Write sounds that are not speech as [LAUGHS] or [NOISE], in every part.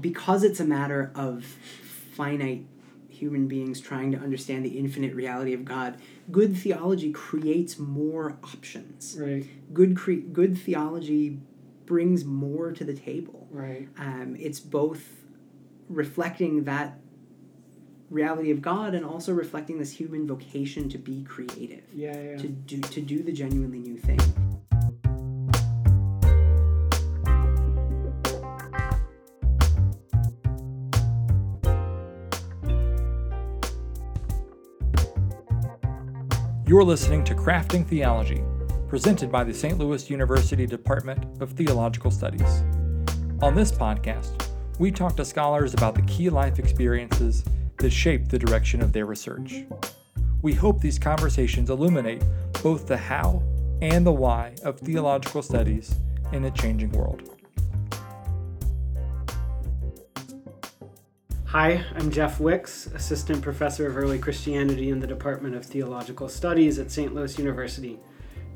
because it's a matter of finite human beings trying to understand the infinite reality of God, good theology creates more options. Right. Good cre- good theology brings more to the table. Right. Um, it's both reflecting that reality of God and also reflecting this human vocation to be creative, Yeah. Yeah. to do to do the genuinely new thing. You're listening to Crafting Theology, presented by the St. Louis University Department of Theological Studies. On this podcast, we talk to scholars about the key life experiences that shape the direction of their research. We hope these conversations illuminate both the how and the why of theological studies in a changing world. Hi, I'm Jeff Wickes, Assistant Professor of Early Christianity in the Department of Theological Studies at St. Louis University.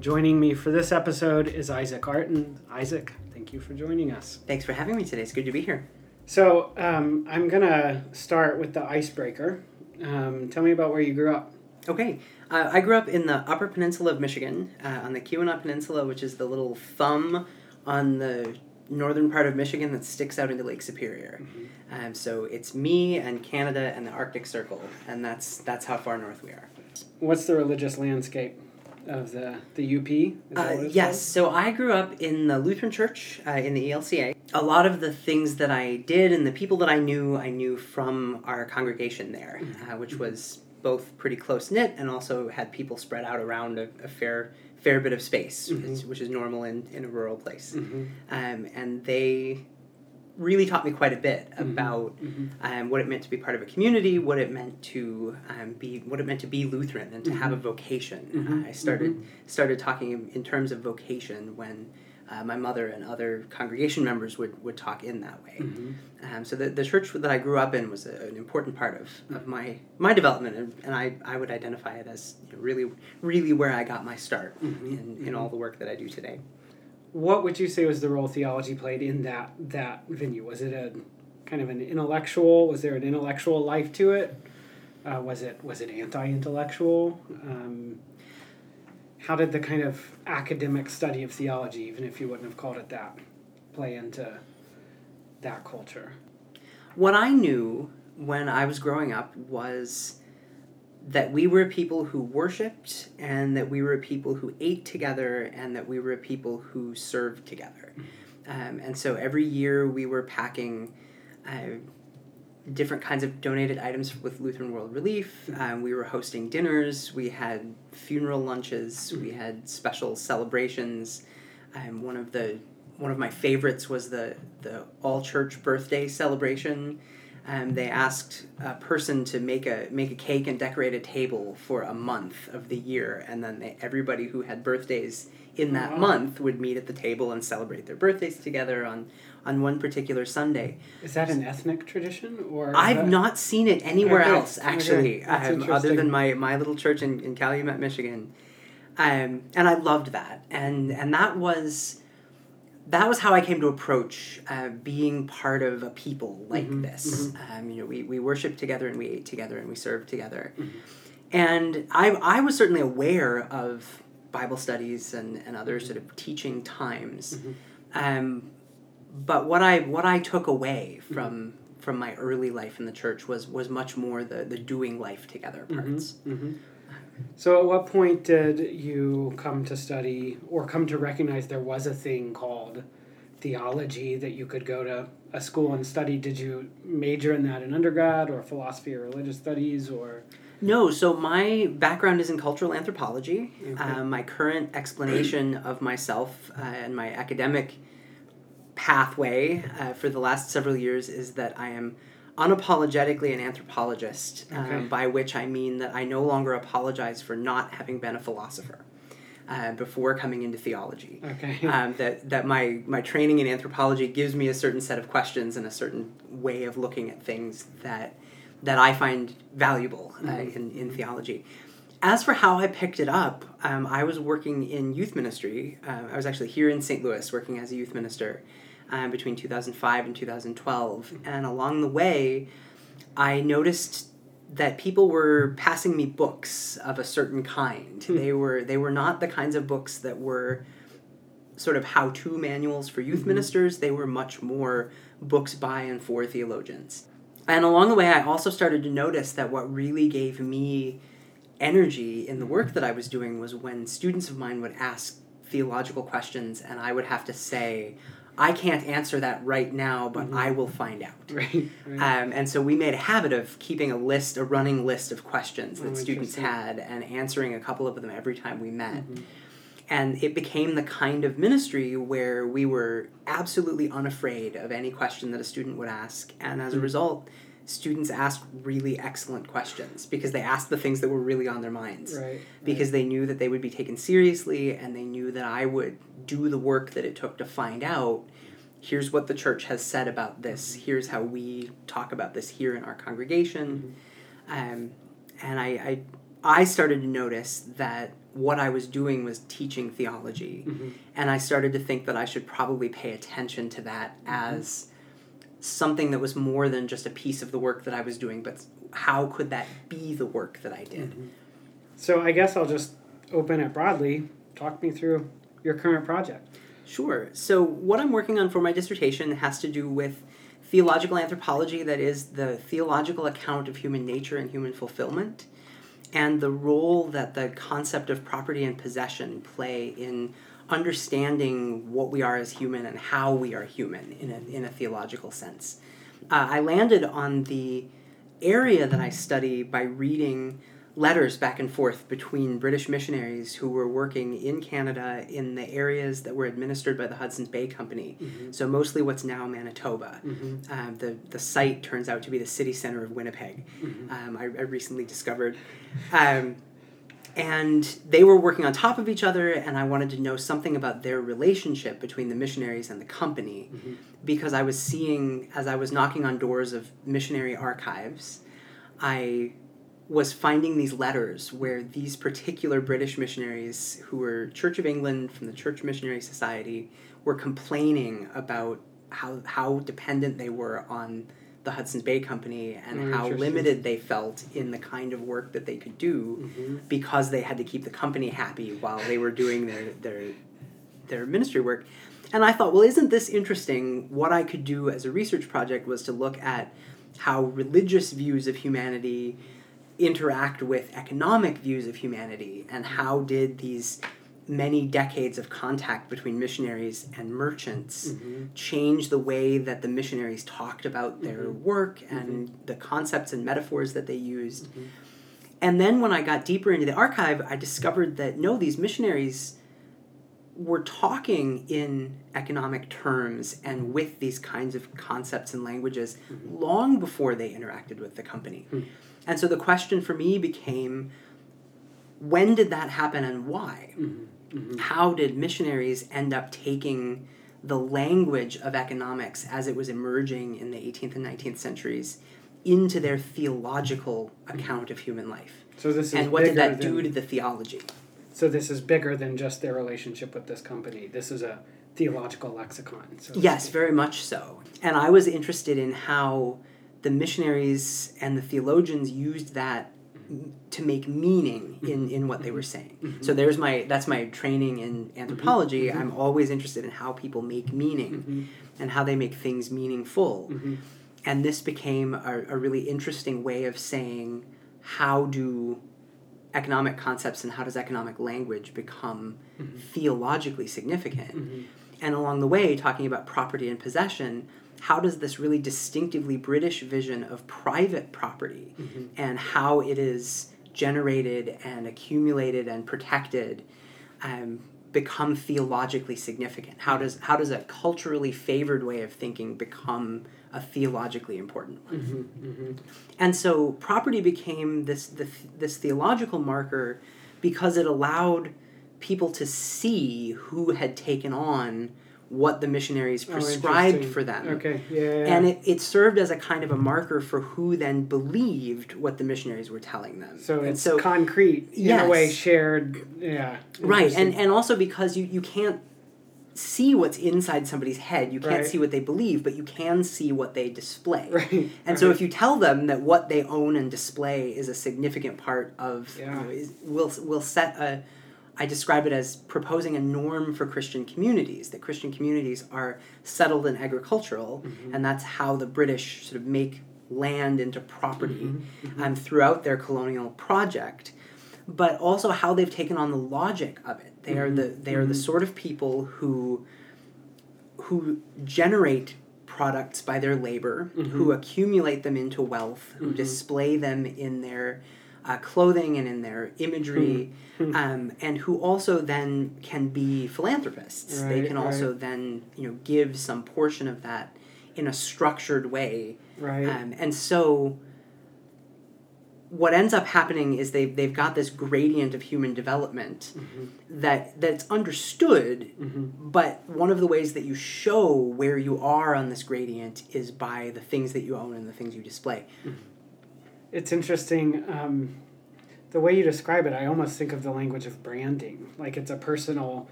Joining me for this episode is Isaac Arton. Isaac, thank you for joining us. Thanks for having me today. It's good to be here. So, um, I'm going to start with the icebreaker. Um, tell me about where you grew up. Okay, uh, I grew up in the Upper Peninsula of Michigan, uh, on the Keweenaw Peninsula, which is the little thumb on the northern part of Michigan that sticks out into Lake Superior. Um, so it's me and Canada and the Arctic Circle, and that's that's how far north we are. What's the religious landscape of the, the UP? Uh, what it's yes, so I grew up in the Lutheran Church uh, in the ELCA. A lot of the things that I did and the people that I knew, I knew from our congregation there, uh, which was both pretty close knit and also had people spread out around a, a fair fair bit of space, which, is, which is normal in, in a rural place. Mhm. Um, and they really taught me quite a bit about Mhm. um, what it meant to be part of a community, what it meant to um, be, what it meant to be Lutheran, and to have a vocation. Mhm. I started started talking in, in terms of vocation when uh, my mother and other congregation members would, would talk in that way. Mhm. Um, so the, the church that I grew up in was a, an important part of, of my my development, and, and I, I would identify it as you know, really really where I got my start in, in all the work that I do today. What would you say was the role theology played in that that venue? Was it a kind of an intellectual? Was there an intellectual life to it? Uh, was it was it anti-intellectual? Um, how did the kind of academic study of theology, even if you wouldn't have called it that, play into that culture? What I knew when I was growing up was that we were people who worshiped and that we were people who ate together and that we were a people who served together. Um, and so every year we were packing uh, different kinds of donated items with Lutheran World Relief. Um, we were hosting dinners. We had funeral lunches. We had special celebrations. Um, one of the one of my favorites was the the all church birthday celebration. Um, they asked a person to make a make a cake and decorate a table for a month of the year, and then they, everybody who had birthdays in that Wow. month would meet at the table and celebrate their birthdays together on on one particular Sunday. Is that an ethnic tradition, or I've that- not seen it anywhere Okay, else actually, that's um, other than my, my little church in, in Calumet, Michigan. Um, and I loved that, and and that was that was how I came to approach uh, being part of a people like Mhm, this. Um, you know, we, we worshiped together and we ate together and we served together, Mhm. and I I was certainly aware of Bible studies and, and other sort of teaching times. Mhm. Um, but what I what I took away from from my early life in the church was was much more the the doing life together parts. hmm So, at what point did you come to study or come to recognize there was a thing called theology that you could go to a school and study? Did you major in that in undergrad or philosophy or religious studies or? No, so my background is in cultural anthropology. Okay. Um, my current explanation of myself uh, and my academic pathway uh, for the last several years is that I am unapologetically an anthropologist, um, by which I mean that I no longer apologize for not having been a philosopher uh, before coming into theology. Okay. [LAUGHS] um, that that my my training in anthropology gives me a certain set of questions and a certain way of looking at things that that I find valuable uh, in in theology. As for how I picked it up, um, I was working in youth ministry. Uh, I was actually here in St. Louis working as a youth minister. Uh, between 2005 and 2012. And along the way, I noticed that people were passing me books of a certain kind. Hmm. They were they were not the kinds of books that were sort of how-to manuals for youth Mhm. ministers. They were much more books by and for theologians. And along the way, I also started to notice that what really gave me energy in the work that I was doing was when students of mine would ask theological questions, and I would have to say, I can't answer that right now, but Mhm. I will find out. [LAUGHS] Right. right. Um, and so we made a habit of keeping a list, a running list of questions that Oh, students had, and answering a couple of them every time we met. Mhm. And it became the kind of ministry where we were absolutely unafraid of any question that a student would ask. And as a Mhm. result, students asked really excellent questions because they asked the things that were really on their minds. Right. Because they knew that they would be taken seriously and they knew that I would do the work that it took to find out here's what the church has said about this, here's how we talk about this here in our congregation. Um, and I, I, I started to notice that what I was doing was teaching theology. Mhm. And I started to think that I should probably pay attention to that as something that was more than just a piece of the work that I was doing, but how could that be the work that I did? Mm-hmm. So I guess I'll just open it broadly. Talk me through your current project. Sure. So, what I'm working on for my dissertation has to do with theological anthropology, that is, the theological account of human nature and human fulfillment, and the role that the concept of property and possession play in understanding what we are as human and how we are human in a, in a theological sense. Uh, I landed on the area that I study by reading letters back and forth between British missionaries who were working in Canada in the areas that were administered by the Hudson's Bay Company. Mhm. So, mostly what's now Manitoba. Mhm. Um, the, the site turns out to be the city center of Winnipeg, Mhm. um, I, I recently discovered. Um, and they were working on top of each other, and I wanted to know something about their relationship between the missionaries and the company Mhm. because I was seeing, as I was knocking on doors of missionary archives, I was finding these letters where these particular British missionaries who were Church of England from the Church Missionary Society were complaining about how, how dependent they were on the Hudson's Bay Company and Oh, how limited they felt in the kind of work that they could do Mhm. because they had to keep the company happy while they were doing their their their ministry work. And I thought, well, isn't this interesting? What I could do as a research project was to look at how religious views of humanity interact with economic views of humanity and how did these many decades of contact between missionaries and merchants Mhm. change the way that the missionaries talked about their Mhm. work and the concepts and metaphors that they used. Mhm. And then when I got deeper into the archive, I discovered that no, these missionaries were talking in economic terms and with these kinds of concepts and languages Mhm. long before they interacted with the company. Hmm. And so the question for me became when did that happen and why? Mhm. Mhm. How did missionaries end up taking the language of economics as it was emerging in the 18th and 19th centuries into their theological account of human life? So this is And what did that do than- to the theology? So this is bigger than just their relationship with this company. This is a theological lexicon. So Yes, very much so. And I was interested in how the missionaries and the theologians used that to make meaning in, in what they were saying. Mhm. So there's my that's my training in anthropology. Mhm. I'm always interested in how people make meaning Mhm. and how they make things meaningful. And this became a, a really interesting way of saying how do economic concepts and how does economic language become theologically significant? And along the way, talking about property and possession, how does this really distinctively British vision of private property Mhm. and how it is generated and accumulated and protected um, become theologically significant? How does how does a culturally favored way of thinking become a theologically important one? Mhm. Mhm. And so property became this this, this theological marker because it allowed people to see who had taken on what the missionaries Oh, prescribed interesting. for them. Okay. Yeah. yeah, yeah. And it, it served as a kind of a marker for who then believed what the missionaries were telling them. so and it's so concrete in Yes. a way shared. Yeah. right, and and also because you you can't see what's inside somebody's head. You can't Right. see what they believe, but you can see what they display. [LAUGHS] Right. And so if you tell them that what they own and display is a significant part of, Yeah. you know, is, will will set a, I describe it as proposing a norm for Christian communities. That Christian communities are settled and agricultural, Mm-hmm. and that's how the British sort of make land into property Mm-hmm. um, throughout their colonial project. But also how they've taken on the logic of it. They are the they are the sort of people who who generate products by their labor, who accumulate them into wealth, who display them in their uh, clothing and in their imagery, um, and who also then can be philanthropists. they Right, can also then you know give some portion of that in a structured way, right. um, and so. What ends up happening is they they've got this gradient of human development that that's understood Mm-hmm. but one of the ways that you show where you are on this gradient is by the things that you own and the things you display. It's interesting. Um, the way you describe it, I almost think of the language of branding. Like it's a personal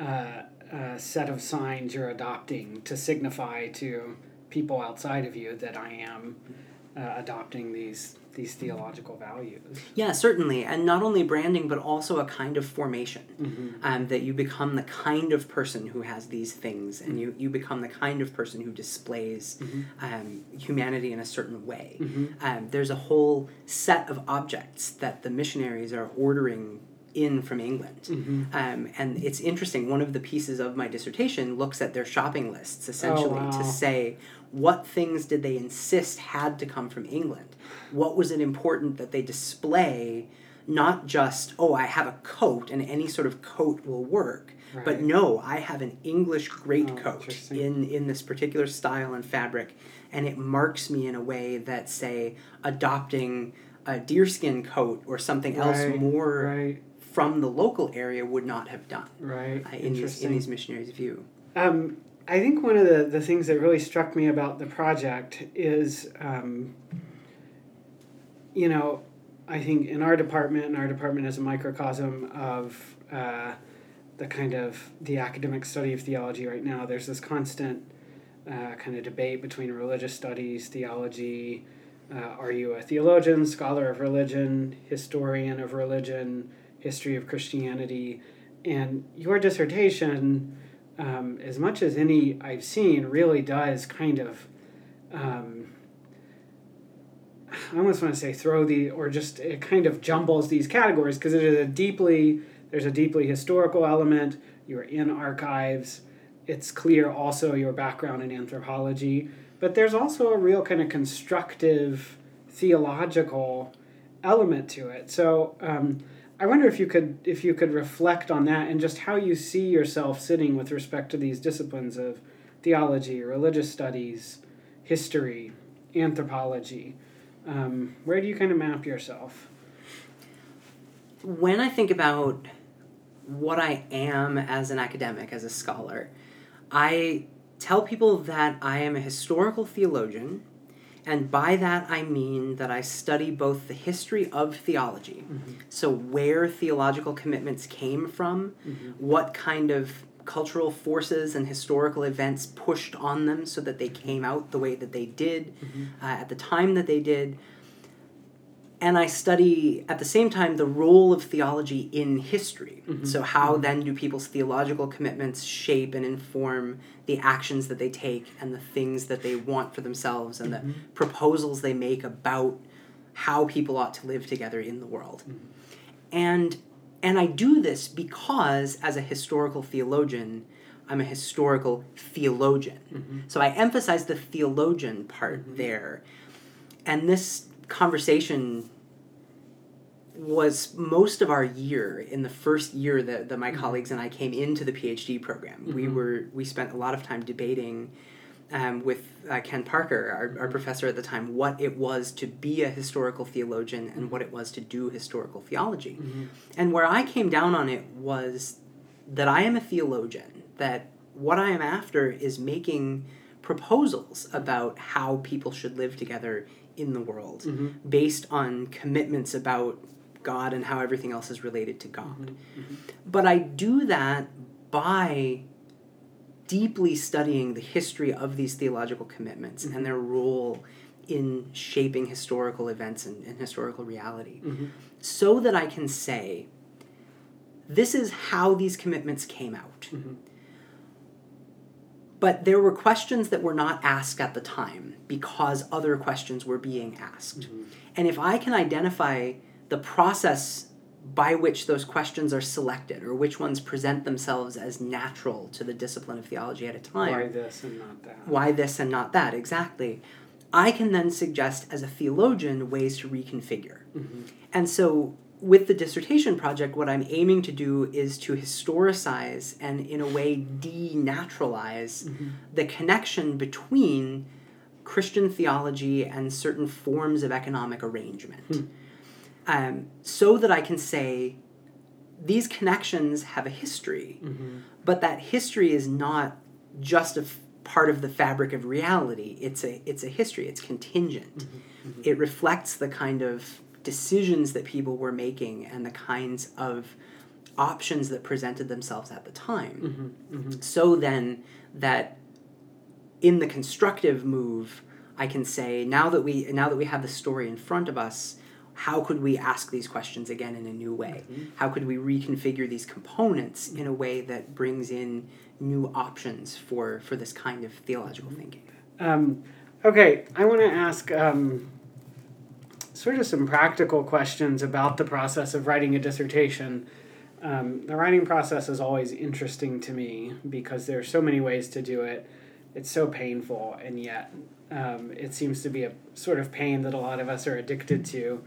uh, uh, set of signs you're adopting to signify to people outside of you that I am uh, adopting these these theological values. Yeah, certainly, and not only branding, but also a kind of formation. Mm-hmm. Um, that you become the kind of person who has these things, and you, you become the kind of person who displays um, humanity in a certain way. Um, there's a whole set of objects that the missionaries are ordering in from England. Um, and it's interesting, one of the pieces of my dissertation looks at their shopping lists essentially wow. to say what things did they insist had to come from England? What was it important that they display? Not just, oh, I have a coat and any sort of coat will work, but no, I have an English greatcoat interesting. in, in this particular style and fabric, and it marks me in a way that, say, adopting a deerskin coat or something else more Right. From the local area would not have done Right. uh, in, these, in these missionaries' view. Um, I think one of the, the things that really struck me about the project is, um, you know, I think in our department, and our department is a microcosm of uh, the kind of the academic study of theology right now. There's this constant uh, kind of debate between religious studies, theology. Uh, are you a theologian, scholar of religion, historian of religion, history of Christianity? And your dissertation um, as much as any I've seen, really does kind of, um, I almost want to say throw the, or just it kind of jumbles these categories because it is a deeply, there's a deeply historical element. You're in archives. It's clear also your background in anthropology, but there's also a real kind of constructive theological element to it. So, um, I wonder if you could if you could reflect on that and just how you see yourself sitting with respect to these disciplines of theology, religious studies, history, anthropology. Um, where do you kind of map yourself? When I think about what I am as an academic, as a scholar, I tell people that I am a historical theologian, and by that I mean that I study both the history of theology, mm-hmm. so where theological commitments came from, mm-hmm. what kind of cultural forces and historical events pushed on them so that they came out the way that they did mm-hmm. uh, at the time that they did and I study at the same time the role of theology in history. Mm-hmm. So, how mm-hmm. then do people's theological commitments shape and inform the actions that they take and the things that they want for themselves and the mm-hmm. proposals they make about how people ought to live together in the world? And and I do this because as a historical theologian, I'm a historical theologian. So I emphasize the theologian part there. And this conversation was most of our year. In the first year that, that my mm-hmm. colleagues and I came into the PhD program. We mm-hmm. were we spent a lot of time debating um, with uh, Ken Parker, our, our mm-hmm. professor at the time, what it was to be a historical theologian and what it was to do historical theology. And where I came down on it was that I am a theologian, that what I am after is making proposals about how people should live together in the world mm-hmm. based on commitments about God and how everything else is related to God. Mm-hmm. Mm-hmm. But I do that by deeply studying the history of these theological commitments and their role in shaping historical events and, and historical reality, so that I can say, this is how these commitments came out. But there were questions that were not asked at the time because other questions were being asked. Mm-hmm. And if I can identify the process by which those questions are selected or which ones present themselves as natural to the discipline of theology at a time, Why this and not that? why this and not that exactly i can then suggest as a theologian ways to reconfigure mm-hmm. and so with the dissertation project what i'm aiming to do is to historicize and in a way denaturalize mm-hmm. the connection between christian theology and certain forms of economic arrangement. Hmm. Um, so that i can say these connections have a history mm-hmm. but that history is not just a f- part of the fabric of reality. It's a it's a history. It's contingent. Mm-hmm. It reflects the kind of decisions that people were making and the kinds of options that presented themselves at the time. So then that in the constructive move i can say now that we now that we have the story in front of us how could we ask these questions again in a new way? How could we reconfigure these components in a way that brings in new options for for this kind of theological thinking? Um, okay, I want to ask um, sort of some practical questions about the process of writing a dissertation. Um, the writing process is always interesting to me because there are so many ways to do it. It's so painful, and yet um, it seems to be a sort of pain that a lot of us are addicted to.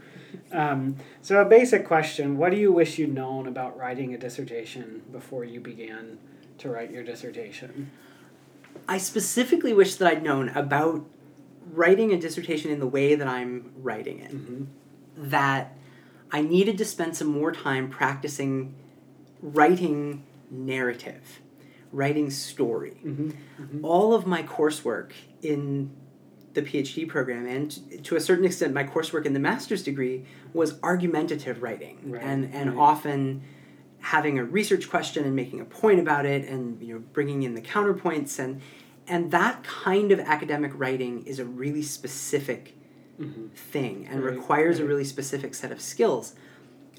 Um, so, a basic question What do you wish you'd known about writing a dissertation before you began to write your dissertation? I specifically wish that I'd known about writing a dissertation in the way that I'm writing it. Mm-hmm. That I needed to spend some more time practicing writing narrative, writing story. Mm-hmm. Mm-hmm. All of my coursework in the PhD program and to a certain extent my coursework in the master's degree was argumentative writing Right, and and right. often having a research question and making a point about it and you know bringing in the counterpoints and and that kind of academic writing is a really specific thing and Right, requires a really specific set of skills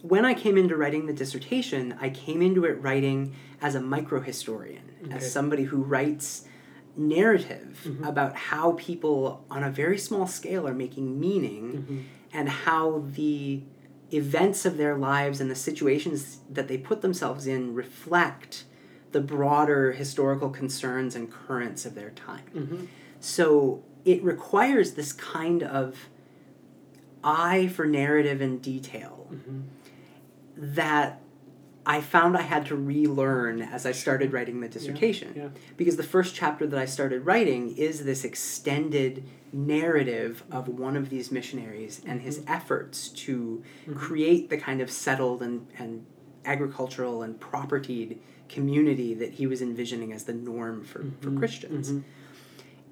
when I came into writing the dissertation, I came into it writing as a microhistorian, Okay. as somebody who writes narrative Mm-hmm. about how people on a very small scale are making meaning Mm-hmm. and how the events of their lives and the situations that they put themselves in reflect the broader historical concerns and currents of their time. Mm-hmm. So it requires this kind of eye for narrative and detail Mm-hmm. that I found I had to relearn as I started writing the dissertation. yeah. Because the first chapter that I started writing is this extended narrative of one of these missionaries and his Mm-hmm. efforts to create the kind of settled and, and agricultural and propertied community that he was envisioning as the norm for, for Mm-hmm. Christians.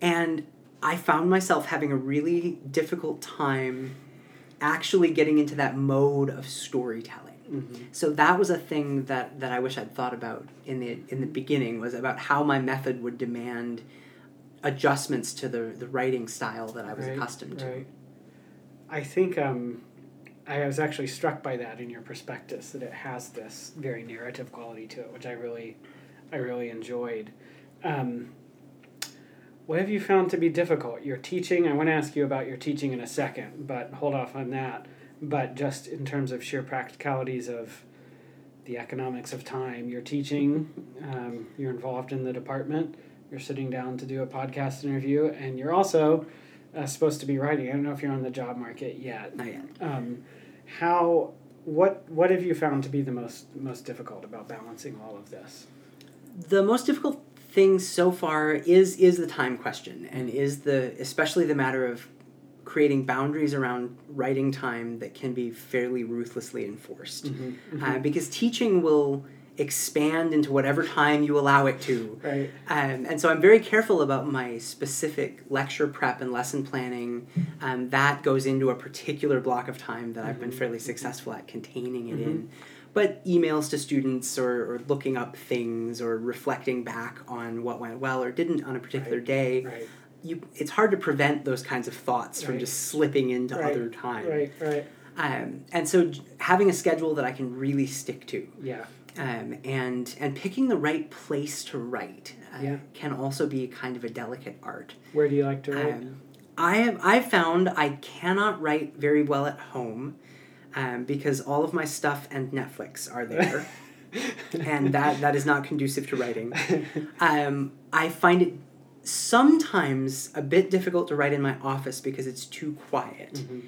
And I found myself having a really difficult time actually getting into that mode of storytelling. So that was a thing that, that I wish I'd thought about in the in the beginning was about how my method would demand adjustments to the, the writing style that I was Right, accustomed to. Right. I think um, I was actually struck by that in your prospectus that it has this very narrative quality to it, which I really, I really enjoyed. Um, what have you found to be difficult? Your teaching. I want to ask you about your teaching in a second, but hold off on that. But just in terms of sheer practicalities of the economics of time, you're teaching, um, you're involved in the department, you're sitting down to do a podcast interview, and you're also uh, supposed to be writing. I don't know if you're on the job market yet. Not yet. Um, how what what have you found to be the most most difficult about balancing all of this? The most difficult thing so far is is the time question and is the especially the matter of creating boundaries around writing time that can be fairly ruthlessly enforced. Uh, because teaching will expand into whatever time you allow it to. Right. Um, and so I'm very careful about my specific lecture prep and lesson planning. Um, that goes into a particular block of time that I've been fairly successful at containing it in. but emails to students or, or looking up things or reflecting back on what went well or didn't on a particular Right. day. Right. You, it's hard to prevent those kinds of thoughts from just slipping into other time. Right. Right. Um, and so j- having a schedule that I can really stick to Yeah. Um, and and picking the right place to write uh, Yeah. can also be kind of a delicate art. Where do you like to write? Um, I have I've found I cannot write very well at home um, because all of my stuff and Netflix are there, [LAUGHS] and that that is not conducive to writing. Um, I find it sometimes a bit difficult to write in my office because it's too quiet. Mhm.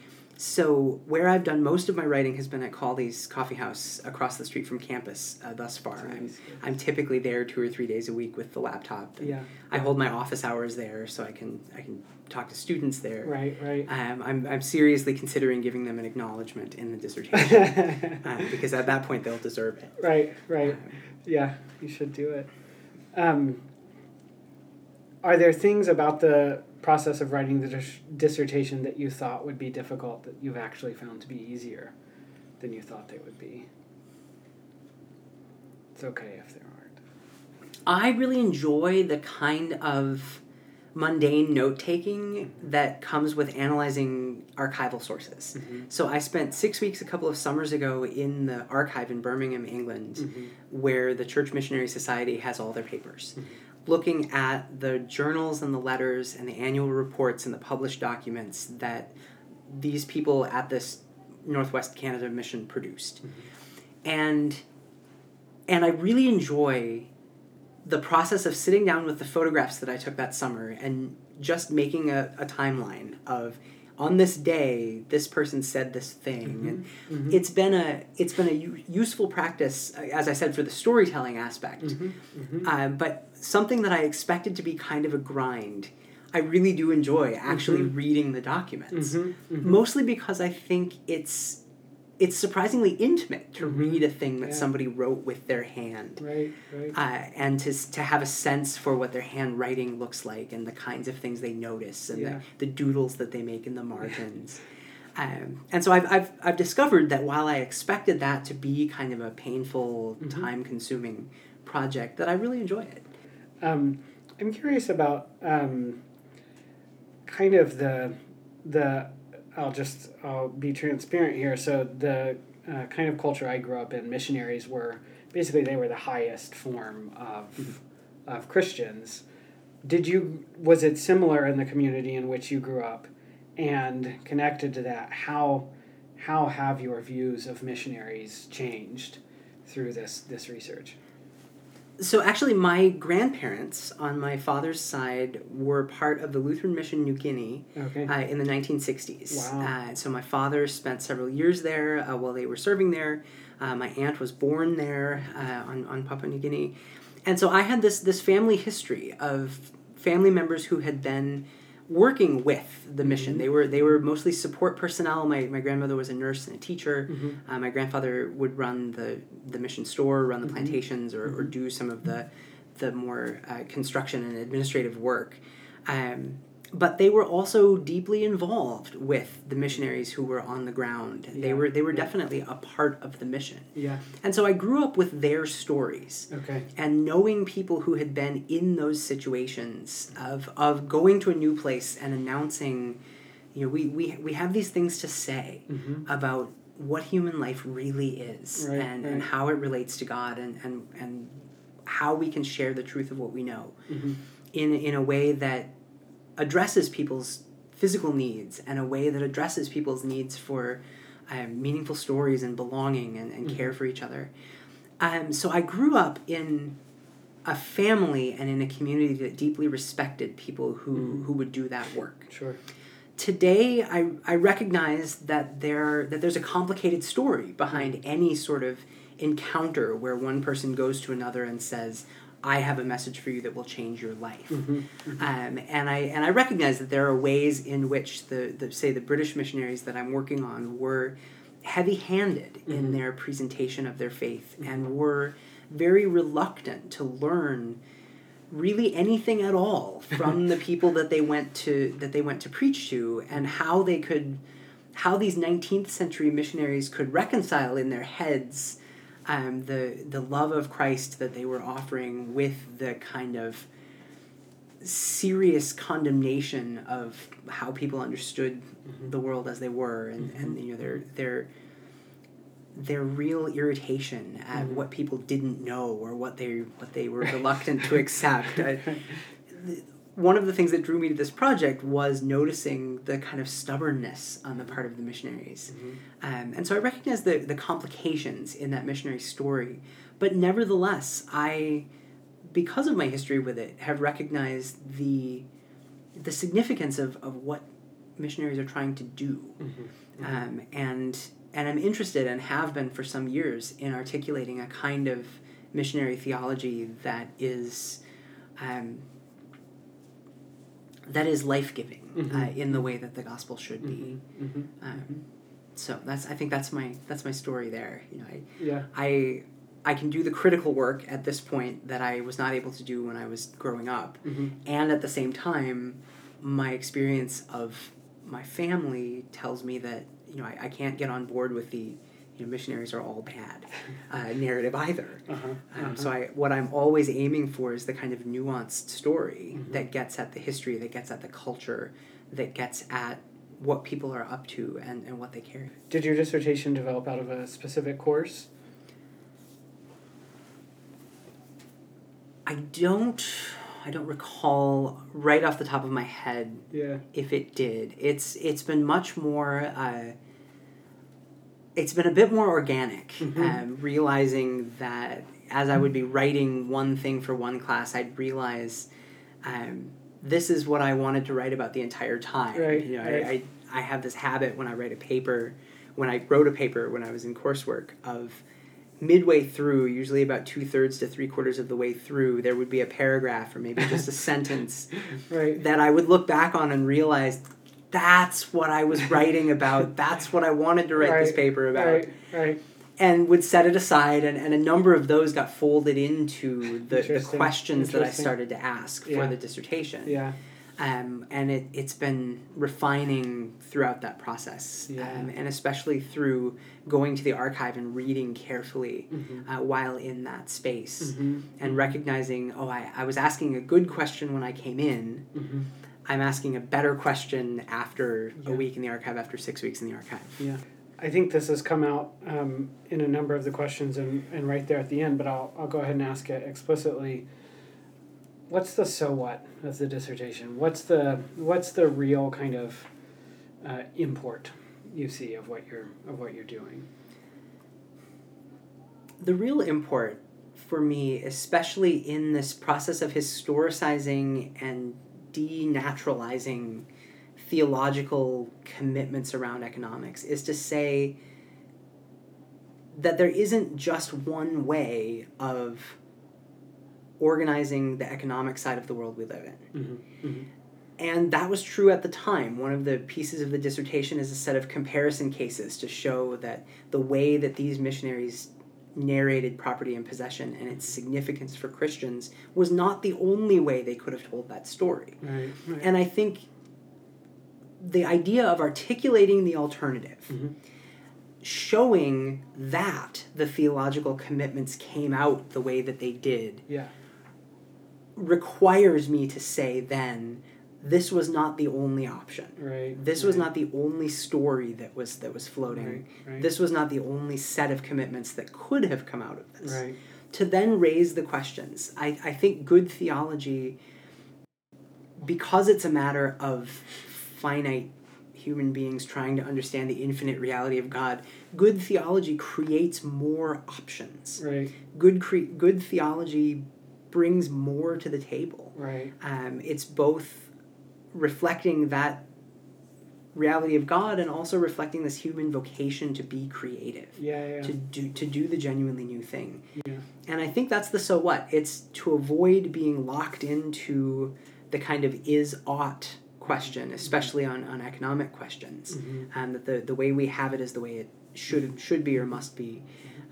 So where I've done most of my writing has been at Cawley's Coffee House across the street from campus uh, thus far. I'm, I'm typically there two or three days a week with the laptop. Yeah. I hold my office hours there, so I can I can talk to students there. Right. Right. Um, I'm, I'm seriously considering giving them an acknowledgement in the dissertation [LAUGHS] um, because at that point they'll deserve it. right. Right. Yeah. You should do it. Um, are there things about the process of writing the dis- dissertation that you thought would be difficult that you've actually found to be easier than you thought they would be? It's okay if there aren't. I really enjoy the kind of mundane note taking that comes with analyzing archival sources. Mhm. So I spent six weeks a couple of summers ago in the archive in Birmingham, England, Mhm. where the Church Missionary Society has all their papers. Mhm. Looking at the journals and the letters and the annual reports and the published documents that these people at this Northwest Canada mission produced. And and I really enjoy the process of sitting down with the photographs that I took that summer and just making a, a timeline of on this day this person said this thing and Mhm. it's been a it's been a u- useful practice uh, as I said for the storytelling aspect Mhm. Mhm. um, but something that I expected to be kind of a grind I really do enjoy actually reading the documents Mhm. Mhm. mostly because I think it's it's surprisingly intimate to Mhm. read a thing that Yeah. somebody wrote with their hand Right. Right. uh, and to, to have a sense for what their handwriting looks like and the kinds of things they notice and Yeah. the, the doodles that they make in the margins. [LAUGHS] um, and so I've, I've, I've discovered that while I expected that to be kind of a painful, Mhm. time consuming project, that I really enjoy it. Um, I'm curious about um, kind of the the. I'll just I'll be transparent here. So the uh, kind of culture I grew up in, missionaries were basically they were the highest form of of Christians. Did you was it similar in the community in which you grew up, and connected to that? How how have your views of missionaries changed through this this research? So actually, my grandparents on my father's side were part of the Lutheran Mission New Guinea Okay. uh, in the 1960s. Wow. Uh, so my father spent several years there uh, while they were serving there. Uh, my aunt was born there uh, on, on Papua New Guinea. And so I had this, this family history of family members who had been working with the mission. Mhm. They were they were mostly support personnel. My, my grandmother was a nurse and a teacher. Mhm. Uh, my grandfather would run the, the mission store, run the Mhm. plantations, or, or Mhm. do some of the the more uh, construction and administrative work. Um, but they were also deeply involved with the missionaries who were on the ground. They were they were Yeah. definitely a part of the mission. Yeah. And so I grew up with their stories Okay. and knowing people who had been in those situations of of going to a new place and announcing, you know, we we, we have these things to say Mm-hmm. about what human life really is Right, and, and how it relates to God and, and, and how we can share the truth of what we know Mm-hmm. in, in a way that addresses people's physical needs and a way that addresses people's needs for um, meaningful stories and belonging and, and care for each other. Um, so I grew up in a family and in a community that deeply respected people who, Mhm. who would do that work Sure. today I, I recognize that there that there's a complicated story behind any sort of encounter where one person goes to another and says I have a message for you that will change your life. Mm-hmm. Um, and I and I recognize that there are ways in which the, the say the British missionaries that I'm working on were heavy-handed in Mhm. their presentation of their faith and were very reluctant to learn really anything at all [LAUGHS] from the people that they went to that they went to preach to and how they could how these 19th century missionaries could reconcile in their heads um, the the love of Christ that they were offering with the kind of serious condemnation of how people understood Mhm. the world as they were and, and you know their their their real irritation at Mhm. what people didn't know or what they what they were [LAUGHS] reluctant to accept. I, [LAUGHS] one of the things that drew me to this project was noticing the kind of stubbornness on the part of the missionaries. Mhm. Um, and so I recognize the, the complications in that missionary story. But nevertheless, I, because of my history with it, have recognized the, the significance of, of what missionaries are trying to do. Mhm. Um, and, and I'm interested and have been for some years in articulating a kind of missionary theology that is. Um, that is life giving uh, Mhm. in the way that the gospel should be. Mhm. Mhm. Um, so that's I think that's my that's my story there. You know, I, Yeah. I I can do the critical work at this point that I was not able to do when I was growing up, Mhm. and at the same time, my experience of my family tells me that you know I, I can't get on board with the you know missionaries are all bad uh, narrative either. Uh-huh. Um, so I, what I'm always aiming for is the kind of nuanced story Mhm. that gets at the history, that gets at the culture, that gets at what people are up to and, and what they care. Did your dissertation develop out of a specific course? I don't, I don't recall right off the top of my head Yeah. if it did. It's it's been much more. Uh, it's been a bit more organic, Mhm. um, realizing that as I would be writing one thing for one class, I'd realize um, this is what I wanted to write about the entire time. Right, You know, right. I, I I have this habit when I write a paper, when I wrote a paper when I was in coursework of midway through, usually about two thirds to three quarters of the way through, there would be a paragraph or maybe just a [LAUGHS] sentence Right. that I would look back on and realize that's what I was writing about. That's what I wanted to write this paper about. Right. Right. And would set it aside, and, and a number of those got folded into the, the questions that I started to ask Yeah. for the dissertation. Yeah. Um, and it, it's been refining throughout that process, Yeah. um, and especially through going to the archive and reading carefully Mhm. uh, while in that space Mhm. and recognizing, oh, I, I was asking a good question when I came in. Mhm. I'm asking a better question after Yeah. a week in the archive, after six weeks in the archive. Yeah. I think this has come out um, in a number of the questions and, and right there at the end, but I'll, I'll go ahead and ask it explicitly. What's the so what of the dissertation? What's the what's the real kind of uh, import you see of what you're of what you're doing? The real import for me, especially in this process of historicizing and denaturalizing theological commitments around economics, is to say that there isn't just one way of organizing the economic side of the world we live in. Mm-hmm. Mm-hmm. And that was true at the time. One of the pieces of the dissertation is a set of comparison cases to show that the way that these missionaries narrated property and possession and its significance for Christians was not the only way they could have told that story. Right. right. And I think the idea of articulating the alternative, Mhm. showing that the theological commitments came out the way that they did, yeah. requires me to say then this was not the only option. Right. This was not the only story that was that was floating. Right. Right. This was not the only set of commitments that could have come out of this. Right. To then raise the questions. I, I think good theology, because it's a matter of finite human beings trying to understand the infinite reality of God, good theology creates more options. Right. Good cre- good theology brings more to the table. Right. Um, it's both reflecting that reality of God and also reflecting this human vocation to be creative, Yeah. Yeah. to do to do the genuinely new thing. yeah. And I think that's the so what. It's to avoid being locked into the kind of is ought question, especially on, on economic questions. Mhm. Um, that the, the way we have it is the way it should should be or must be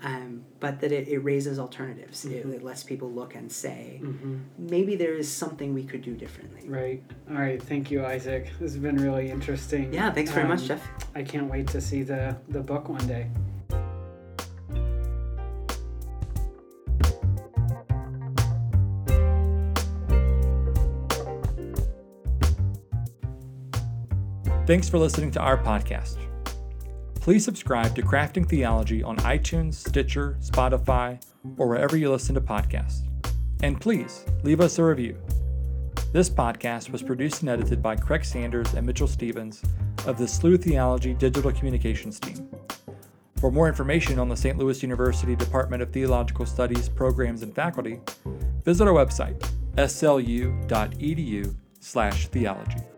um, but that it, it raises alternatives. Mm-hmm. It, it, lets people look and say, mm-hmm. maybe there is something we could do differently. Right. All right. Thank you, Isaac. This has been really interesting. Yeah. Thanks very much, um, Jeff. I can't wait to see the the book one day. Thanks for listening to our podcast. Please subscribe to Crafting Theology on iTunes, Stitcher, Spotify, or wherever you listen to podcasts. And please leave us a review. This podcast was produced and edited by Craig Sanders and Mitchell Stevens of the SLU Theology Digital Communications team. For more information on the St. Louis University Department of Theological Studies programs and faculty, visit our website, slu.edu/theology.